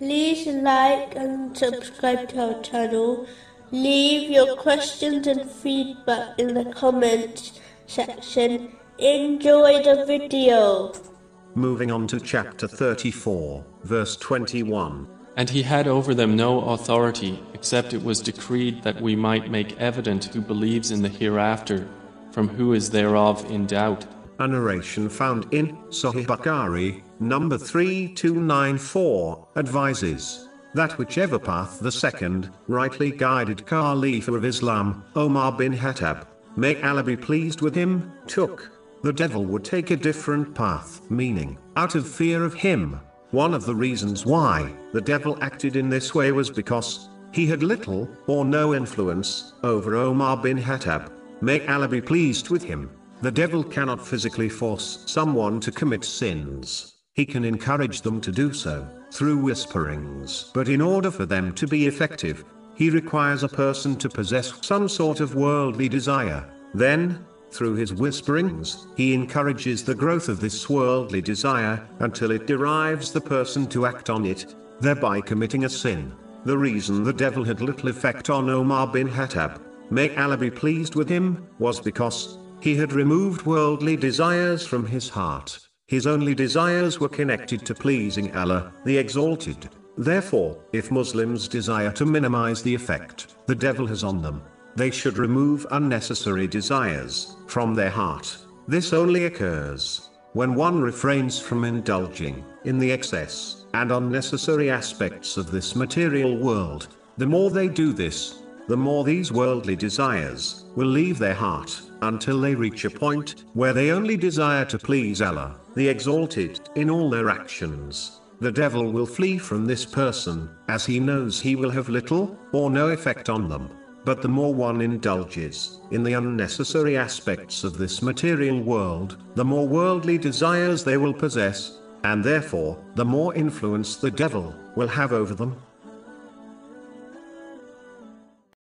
like and subscribe to our channel. Leave your questions and feedback in the comments section. Enjoy the video. Moving on to chapter 34, verse 21. And he had over them no authority, except it was decreed that we might make evident who believes in the hereafter, from who is thereof in doubt. A narration found in Sahih Bukhari, number 3294, advises that whichever path the second, rightly guided Caliph of Islam, Omar bin Khattab, may Allah be pleased with him, took, the devil would take a different path, meaning, out of fear of him. One of the reasons why the devil acted in this way was because he had little or no influence over Omar bin Khattab. May Allah be pleased with him. The devil cannot physically force someone to commit sins. He can encourage them to do so, through whisperings. But in order for them to be effective, he requires a person to possess some sort of worldly desire. Then, through his whisperings, he encourages the growth of this worldly desire, until it derives the person to act on it, thereby committing a sin. The reason the devil had little effect on Omar bin Khattab, may Allah be pleased with him, was because, he had removed worldly desires from his heart. His only desires were connected to pleasing Allah, the Exalted. Therefore, if Muslims desire to minimize the effect the devil has on them, they should remove unnecessary desires from their heart. This only occurs when one refrains from indulging in the excess and unnecessary aspects of this material world. The more they do this, the more these worldly desires will leave their heart until they reach a point where they only desire to please Allah, the Exalted, in all their actions. The devil will flee from this person, as he knows he will have little or no effect on them. But the more one indulges in the unnecessary aspects of this material world, the more worldly desires they will possess, and therefore, the more influence the devil will have over them.